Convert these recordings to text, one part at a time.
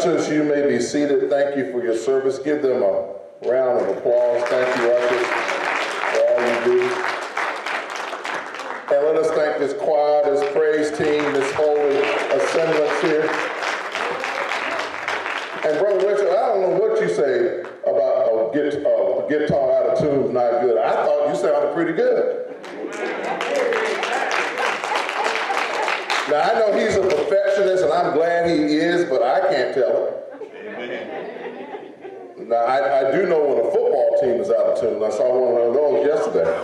ushers, you may be seated. Thank you for your service. Give them a round of applause. Thank you, ushers, for all you do. And let us thank this choir, this praise team, this holy assemblance here. And Brother Richard, I don't know what you say about a guitar, guitar out of tune not good. I thought you sounded pretty good. Now, I know he's a perfectionist, and I'm glad he is, but I can't tell it. Now, I, I do know when a football team is out of tune. I saw one of those yesterday.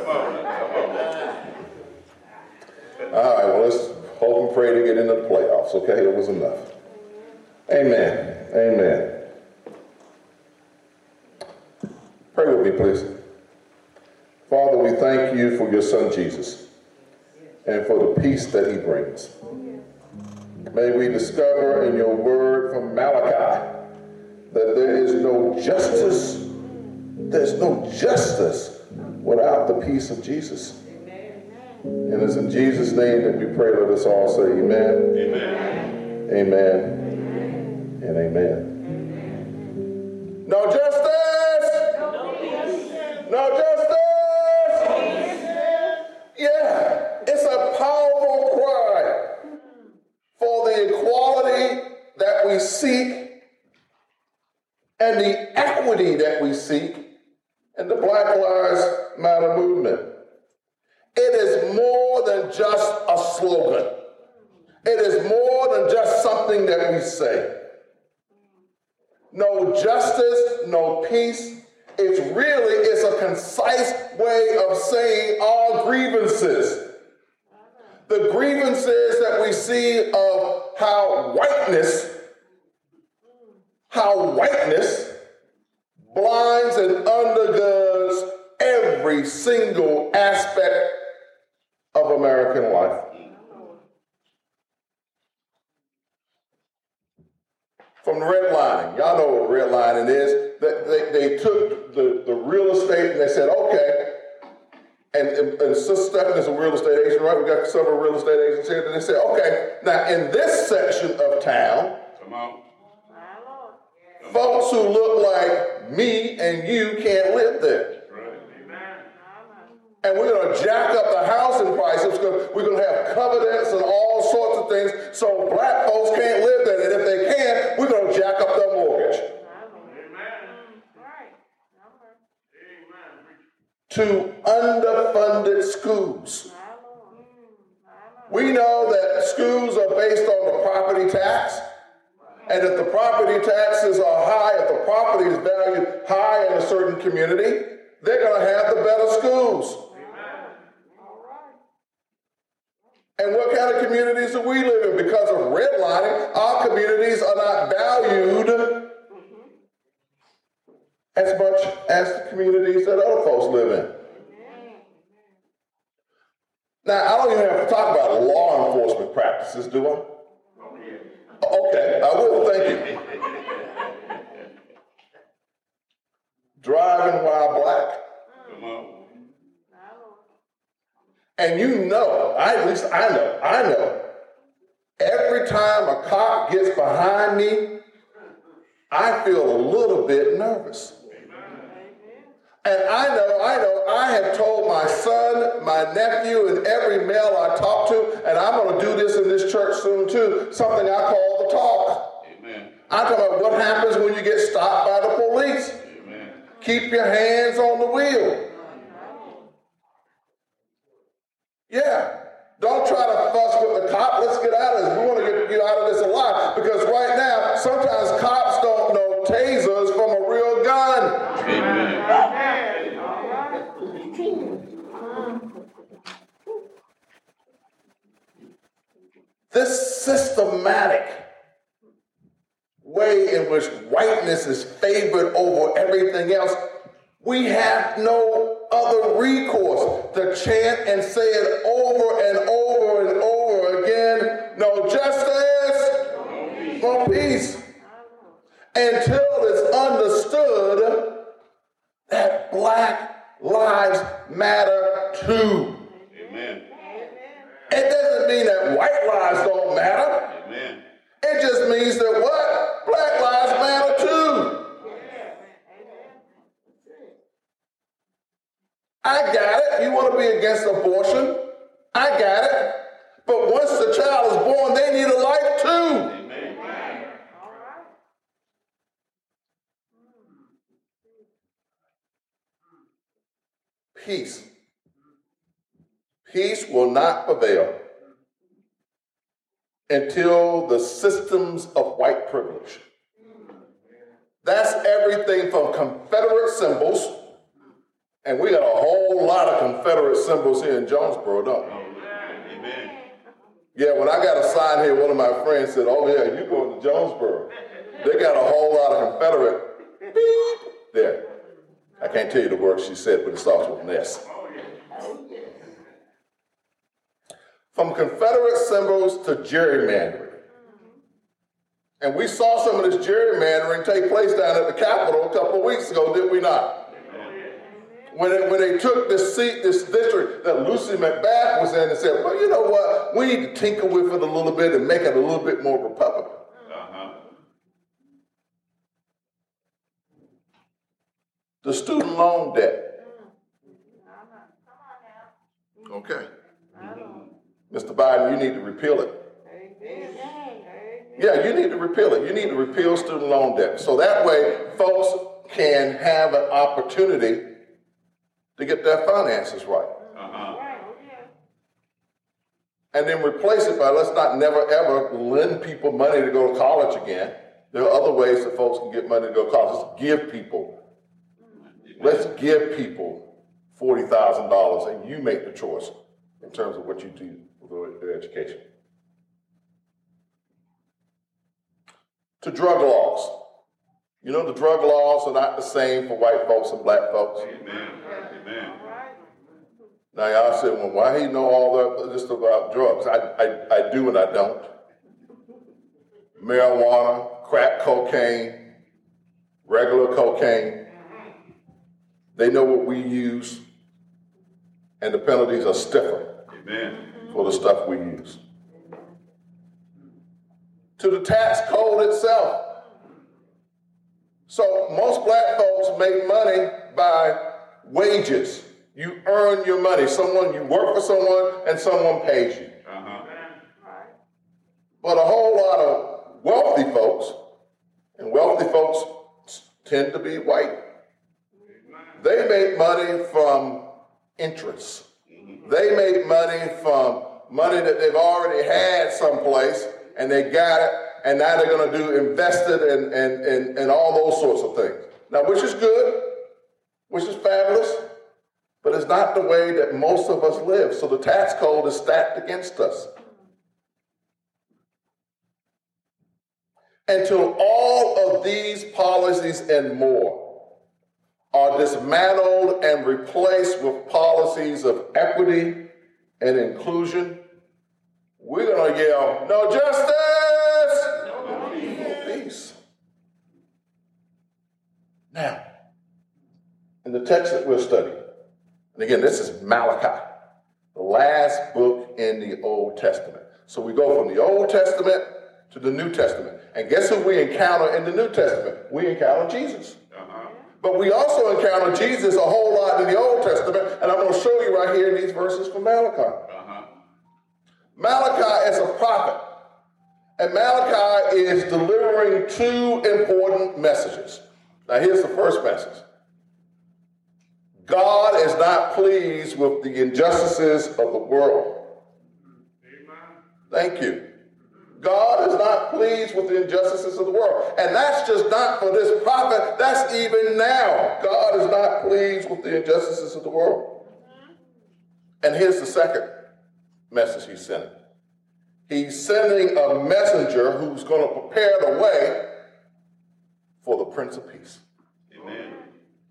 All right, well, let's hope and pray to get into the playoffs, okay? It was enough. Amen. Amen. Pray with me, please. Father, we thank you for your son Jesus and for the peace that he brings. May we discover in your word from Malachi that there is no justice, there's no justice without the peace of Jesus. And it's in Jesus' name that we pray. Let us all say amen. Amen. Amen. And amen. That we seek in the Black Lives Matter movement. It is more than just a slogan. It is more than just something that we say. No justice, no peace. It's really it's a concise way of saying all grievances. The grievances that we see of how whiteness, how whiteness blinds and undergirds every single aspect of American life. From redlining, y'all know what redlining is. That they, they took the, the real estate and they said, okay, and, and, and Sister Stephanie is a real estate agent, right? We got several real estate agents here. And they said, okay, now in this section of town, Come on. folks who look like me and you can't live there. And we're going to jack up the housing prices. We're going to have covenants and all sorts of things so black folks can't live there. And if they can, we're going to jack up their mortgage. To underfunded schools. We know that schools are based on the property tax. And if the property taxes are high, if the property is valued high in a certain community, they're going to have the better schools. And what kind of communities do we live in? Because of redlining, our communities are not valued mm-hmm. as much as the communities that other folks live in. Now, I don't even have to talk about law enforcement practices, do I? Okay, I will, thank you. Driving while black. And you know, I, at least I know, I know, every time a cop gets behind me, I feel a little bit nervous. And I know, I know, I have told my son, my nephew, and every male I talk to, and I'm going to do this in this church soon too, something I call the talk. Amen. I'm talking about what happens when you get stopped by the police. Amen. Keep your hands on the wheel. Yeah. Don't try to fuss with the cop. Let's get out of this. We want to get you out of this alive. Because right now, sometimes cops don't know tasers from a real gun. Amen. This systematic way in which whiteness over everything else we have no other recourse to chant and say it over and over and over again no justice, no peace, until it's understood that black lives matter too. Amen. It doesn't mean that white lives don't matter. Amen. It just means that what? Black lives I got it. You want to be against abortion? I got it. But once the child is born, they need a life too. Peace. Peace will not prevail until the systems of white privilege. That's everything from Confederate symbols and we got a whole lot of Confederate symbols here in Jonesboro, don't we? Amen. Yeah, when I got a sign here, one of my friends said, Oh, yeah, you're going to Jonesboro. They got a whole lot of Confederate beep there. I can't tell you the word she said, but it starts with an S. From Confederate symbols to gerrymandering. And we saw some of this gerrymandering take place down at the Capitol a couple of weeks ago, did we not? When, it, when they took this seat, this district that Lucy McBath was in and said, well, you know what? We need to tinker with it a little bit and make it a little bit more Republican. Uh-huh. The student loan debt. Okay. Mr. Biden, you need to repeal it. Yeah, you need to repeal it. You need to repeal student loan debt. So that way, folks can have an opportunity to get their finances right. Uh-huh. And then replace it by let's not never ever lend people money to go to college again. There are other ways that folks can get money to go to college. Let's give people. Let's give people $40,000 and you make the choice in terms of what you do with their education. to drug laws. You know, the drug laws are not the same for white folks and black folks. Amen. Amen. Now, y'all said, well, why he know all that, this about drugs? I, I, I do and I don't. Marijuana, crack cocaine, regular cocaine. They know what we use, and the penalties are stiffer Amen. for the stuff we use to the tax code itself. So most black folks make money by wages. You earn your money. Someone you work for someone and someone pays you. Uh-huh. But a whole lot of wealthy folks, and wealthy folks tend to be white. They make money from interest. They make money from money that they've already had someplace and they got it, and now they're going to do invested and, and, and, and all those sorts of things. Now, which is good, which is fabulous, but it's not the way that most of us live. So the tax code is stacked against us. Until all of these policies and more are dismantled and replaced with policies of equity and inclusion, we're going to yell, no justice, no peace. Now, in the text that we're studying, and again, this is Malachi, the last book in the Old Testament. So we go from the Old Testament to the New Testament. And guess who we encounter in the New Testament? We encounter Jesus. Uh-huh. But we also encounter Jesus a whole lot in the Old Testament, and I'm going to show you right here in these verses from Malachi. Malachi is a prophet, and Malachi is delivering two important messages. Now, here's the first message God is not pleased with the injustices of the world. Amen. Thank you. God is not pleased with the injustices of the world. And that's just not for this prophet, that's even now. God is not pleased with the injustices of the world. And here's the second message he's sending. He's sending a messenger who's going to prepare the way for the Prince of Peace.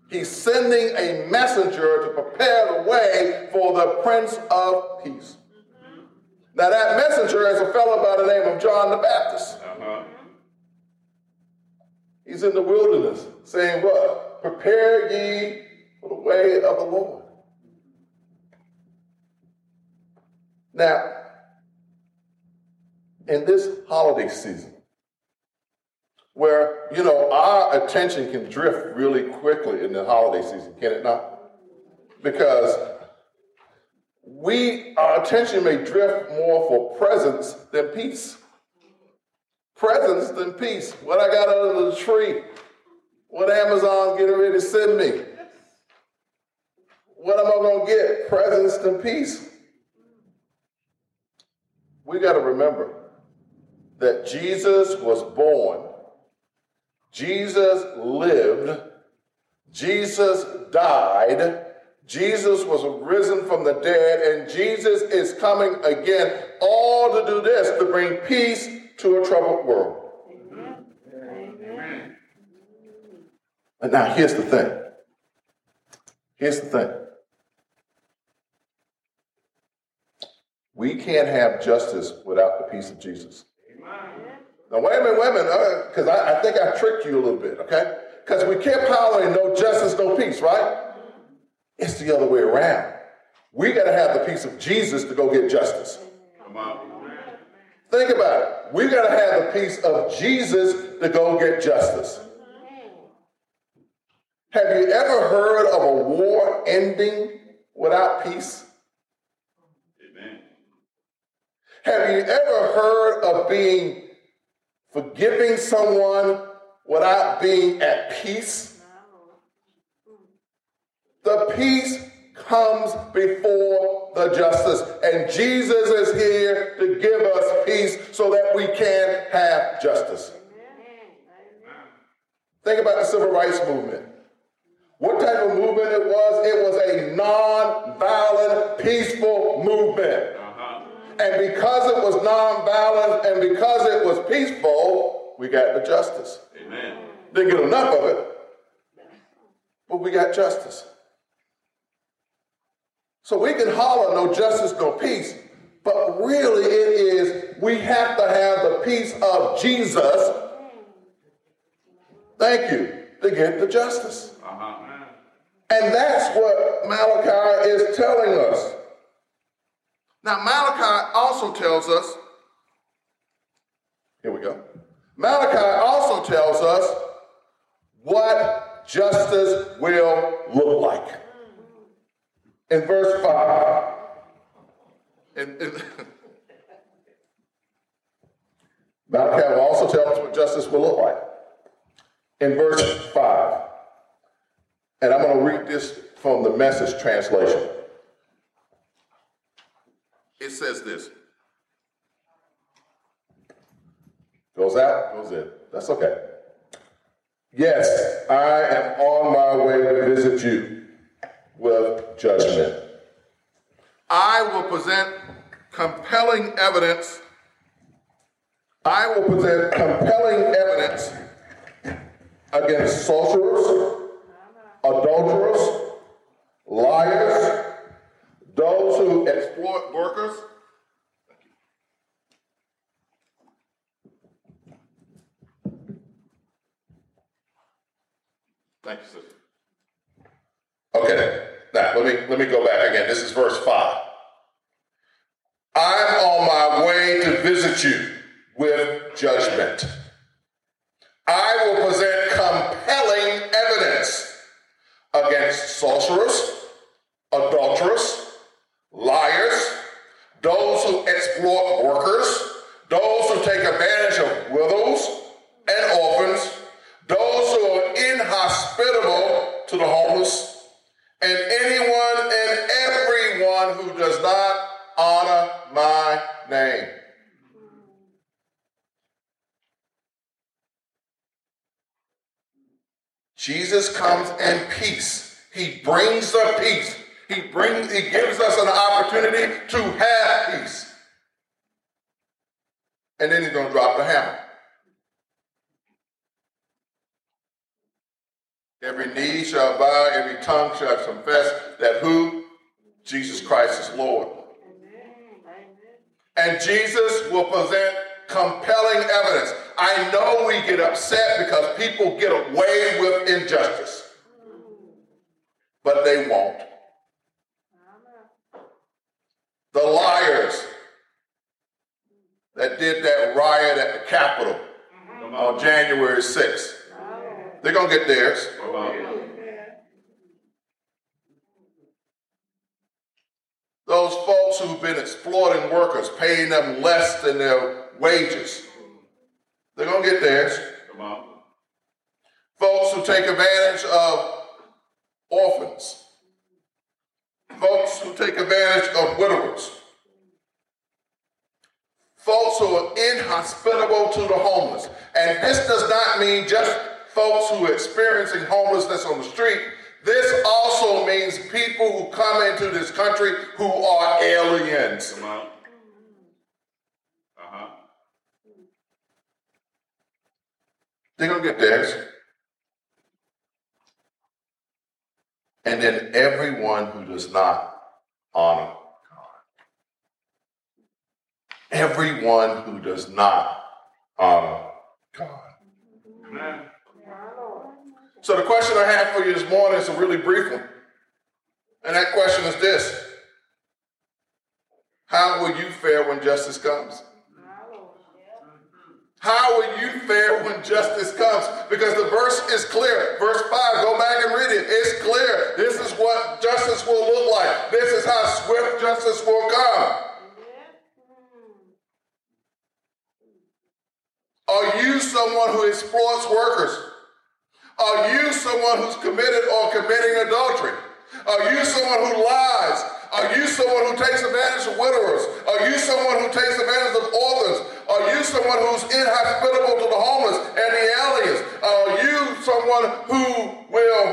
He's sending a messenger to prepare the way for the Prince of Peace. Now, that messenger is a fellow by the name of John the Baptist. Uh-huh. He's in the wilderness saying, What? Prepare ye for the way of the Lord. Now, in this holiday season, where, you know, our attention can drift really quickly in the holiday season, can it not? Because we our attention may drift more for presents than peace. Presents than peace. What I got under the tree, what Amazon's getting ready to send me. What am I going to get? Presents and peace. We got to remember that Jesus was born, Jesus lived, Jesus died, Jesus was risen from the dead, and Jesus is coming again, all to do this, to bring peace to a troubled world. Amen. And now here's the thing. Here's the thing. We can't have justice without the peace of Jesus. Now, wait a minute, wait a minute, because uh, I, I, think I tricked you a little bit, okay? Because we kept hollering, no justice, no peace, right? It's the other way around. We got to have the peace of Jesus to go get justice. Come on. Think about it. We got to have the peace of Jesus to go get justice. Have you ever heard of a war ending without peace? Amen. Have you ever heard of being forgiving someone without being at peace. The peace comes before the justice. And Jesus is here to give us peace so that we can have justice. Think about the civil rights movement. What type of movement it was? It was a non-violent, peaceful movement. And because it was nonviolent and because it was peaceful, we got the justice. Amen. Didn't get enough of it, but we got justice. So we can holler no justice, no peace, but really it is we have to have the peace of Jesus. Thank you to get the justice. Uh-huh. And that's what Malachi is telling us. Now, Malachi also tells us, here we go. Malachi also tells us what justice will look like. In verse 5, in, in Malachi will also tell us what justice will look like. In verse 5, and I'm going to read this from the message translation it says this. Goes out, goes in. That's okay. Yes, I am on my way to visit you with judgment. I will present compelling evidence. I will present compelling evidence against sorcerers, adulterers, liars, those who exploit workers. Thank you, sister. Okay, now let me let me go back again. This is verse five. I'm on my way to visit you with judgment. I will present compelling evidence against sorcerers, adulterers, liars, those who exploit workers, those who take advantage of widows and orphans, those who are inhospitable to the homeless, and anyone and everyone who does not honor my name. Jesus comes in peace. He brings the peace. He brings, he gives us an opportunity to have peace. And then he's going to drop the hammer. Every knee shall bow, every tongue shall confess that who? Jesus Christ is Lord. And Jesus will present compelling evidence. I know we get upset because people get away with injustice, but they won't. the liars that did that riot at the Capitol on January 6th. They're going to get theirs. Those folks who've been exploiting workers, paying them less than their wages. They're going to get theirs. Come on. Folks who take advantage of orphans. Folks who take advantage of widowers. Folks who are inhospitable to the homeless. And this does not mean just folks who are experiencing homelessness on the street. This also means people who come into this country who are aliens. Come on. They're going to get theirs. And then everyone who does not honor God. Everyone who does not honor God. Amen. So the question I have for you this morning is a really brief one. And that question is this How will you fare when justice comes? How will you fare when justice comes? Because the verse is clear. Verse 5, go back and read it. It's clear. This is what justice will look like. This is how swift justice will come. Are you someone who exploits workers? Are you someone who's committed or committing adultery? Are you someone who lies? Are you someone who takes advantage of widowers? Are you someone who takes advantage of orphans? Are you someone who's inhospitable to the homeless and the aliens? Are you someone who will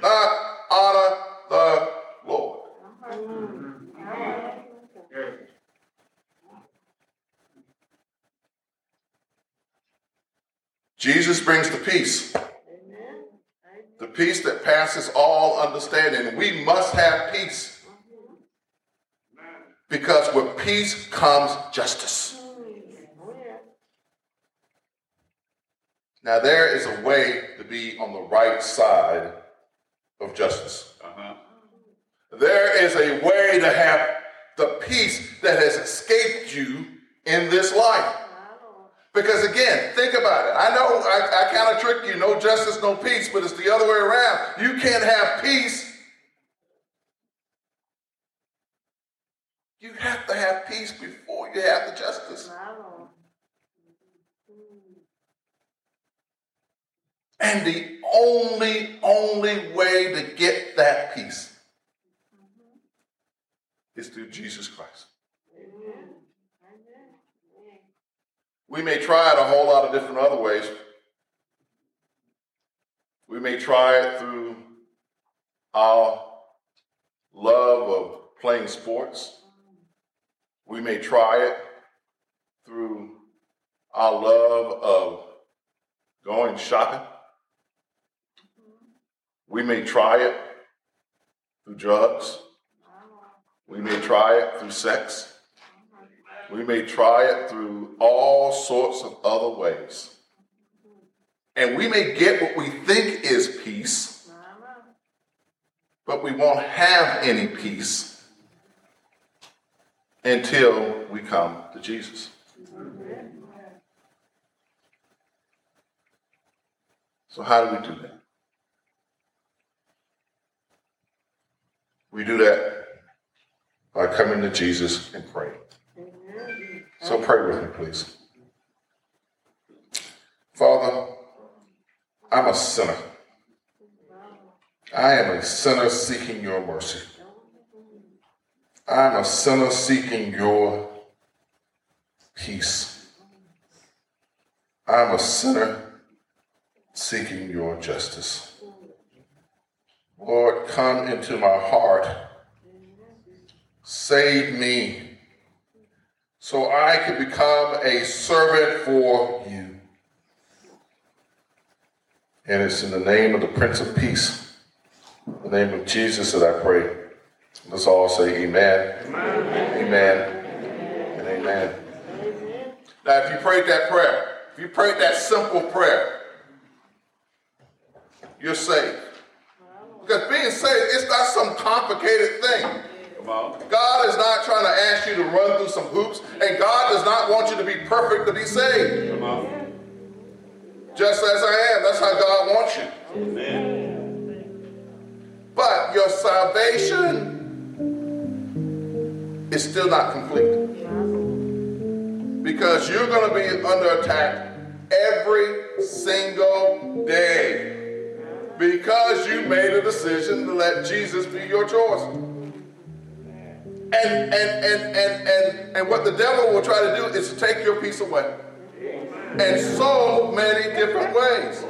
not honor the Lord? Jesus brings the peace. The peace that passes all understanding. We must have peace. Because with peace comes justice. Now, there is a way to be on the right side of justice. Uh-huh. There is a way to have the peace that has escaped you in this life. Because again, think about it. I know I, I kind of trick you no justice, no peace, but it's the other way around. You can't have peace. You have to have peace before you have the justice. And the only, only way to get that peace is through Jesus Christ. We may try it a whole lot of different other ways. We may try it through our love of playing sports. We may try it through our love of going shopping. We may try it through drugs. We may try it through sex. We may try it through all sorts of other ways. And we may get what we think is peace, but we won't have any peace until we come to Jesus. So, how do we do that? We do that by coming to Jesus and praying. So pray with me, please. Father, I'm a sinner. I am a sinner seeking your mercy. I'm a sinner seeking your peace. I'm a sinner seeking your justice. Lord, come into my heart. Save me so I can become a servant for you. And it's in the name of the Prince of Peace, the name of Jesus that I pray. Let's all say amen. Amen. Amen. And amen. Now, if you prayed that prayer, if you prayed that simple prayer, you're saved. Because being saved, it's not some complicated thing. God is not trying to ask you to run through some hoops, and God does not want you to be perfect to be saved. Just as I am, that's how God wants you. Amen. But your salvation is still not complete. Because you're going to be under attack every single day because you made a decision to let Jesus be your choice. And and and and and, and what the devil will try to do is to take your peace away. In so many different ways.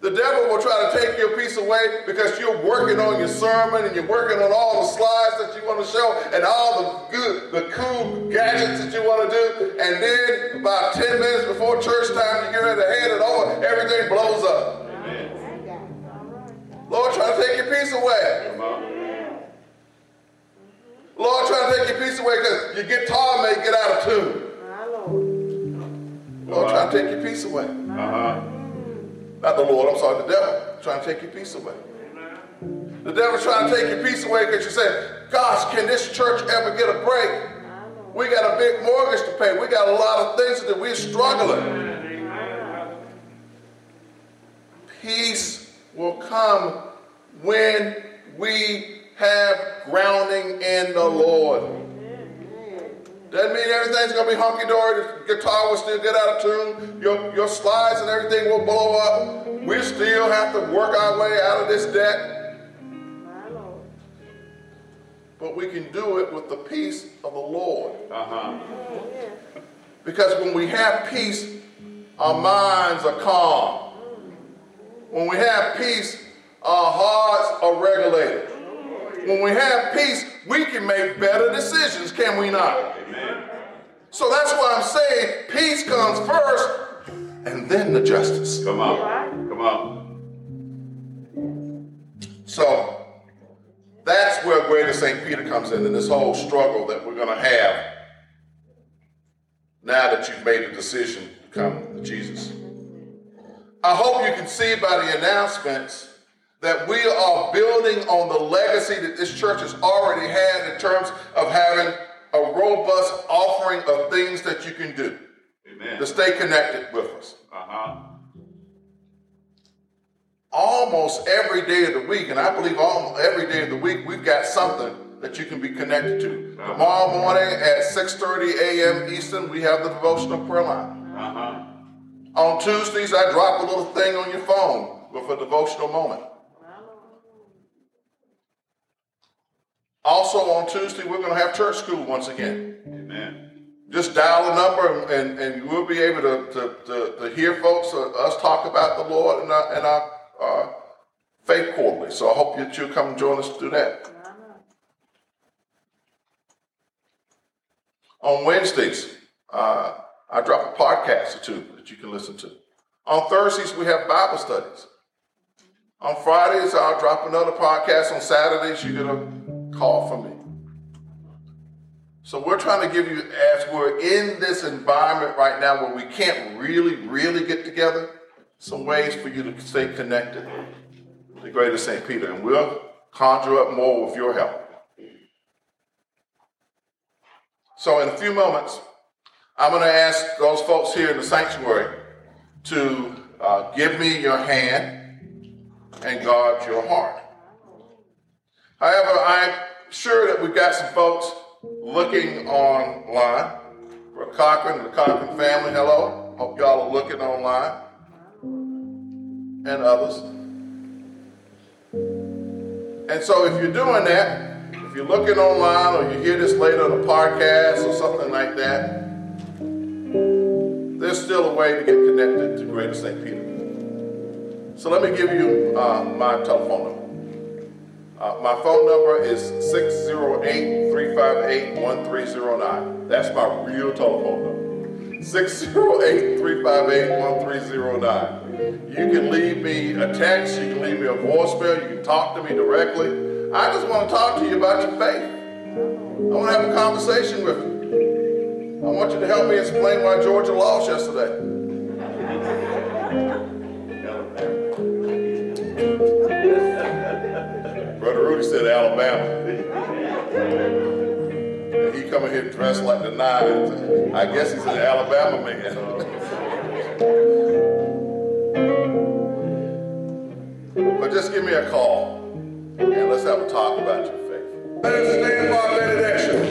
The devil will try to take your peace away because you're working on your sermon and you're working on all the slides that you want to show and all the good, the cool gadgets that you want to do. And then about 10 minutes before church time, you get ready to hand it over, everything blows up. Lord, try to take your peace away. Lord, try to take your peace away because your guitar may get out of tune. Lord, try to take your peace away. Uh-huh. Not the Lord, I'm sorry, the devil trying to take your peace away. The devil's trying to take your peace away because you say, gosh, can this church ever get a break? We got a big mortgage to pay. We got a lot of things that we're struggling. Peace will come when we have grounding in the Lord. Doesn't mean everything's going to be hunky dory. The guitar will still get out of tune. Your, your slides and everything will blow up. We still have to work our way out of this debt. But we can do it with the peace of the Lord. Uh-huh. Because when we have peace, our minds are calm. When we have peace, our hearts are regulated. When we have peace, we can make better decisions, can we not? Amen. So that's why I'm saying peace comes first and then the justice. Come on. Come on. So that's where Greater St. Peter comes in, in this whole struggle that we're going to have now that you've made a decision to come to Jesus. I hope you can see by the announcements that we are building on the legacy that this church has already had in terms of having a robust offering of things that you can do Amen. to stay connected with us. Uh-huh. Almost every day of the week, and I believe almost every day of the week, we've got something that you can be connected to. Uh-huh. Tomorrow morning at 6:30 a.m. Eastern, we have the devotional prayer line. Uh-huh. On Tuesdays, I drop a little thing on your phone with a devotional moment. Also on Tuesday, we're going to have church school once again. Amen. Just dial a number and, and we'll be able to, to, to, to hear folks, uh, us talk about the Lord and our, and our uh, faith quarterly. So I hope that you'll come join us to do that. On Wednesdays, uh, I drop a podcast or two you can listen to. On Thursdays, we have Bible studies. On Fridays, I'll drop another podcast. On Saturdays, you get a call for me. So we're trying to give you, as we're in this environment right now where we can't really, really get together, some ways for you to stay connected to Greater St. Peter. And we'll conjure up more with your help. So in a few moments, I'm going to ask those folks here in the sanctuary to uh, give me your hand and guard your heart. However, I'm sure that we've got some folks looking online. For Cochran, the Cochran family, hello. Hope y'all are looking online. And others. And so if you're doing that, if you're looking online or you hear this later on a podcast or something like that, there's still a way to get connected to Greater St. Peter. So let me give you uh, my telephone number. Uh, my phone number is 608-358-1309. That's my real telephone number. 608-358-1309. You can leave me a text, you can leave me a voicemail, you can talk to me directly. I just want to talk to you about your faith. I want to have a conversation with you. I want you to help me explain why Georgia lost yesterday. Brother Rudy said Alabama. And he coming here dressed like the nines. I guess he's an Alabama man. but just give me a call and let's have a talk about your faith. Let us stand for our benediction.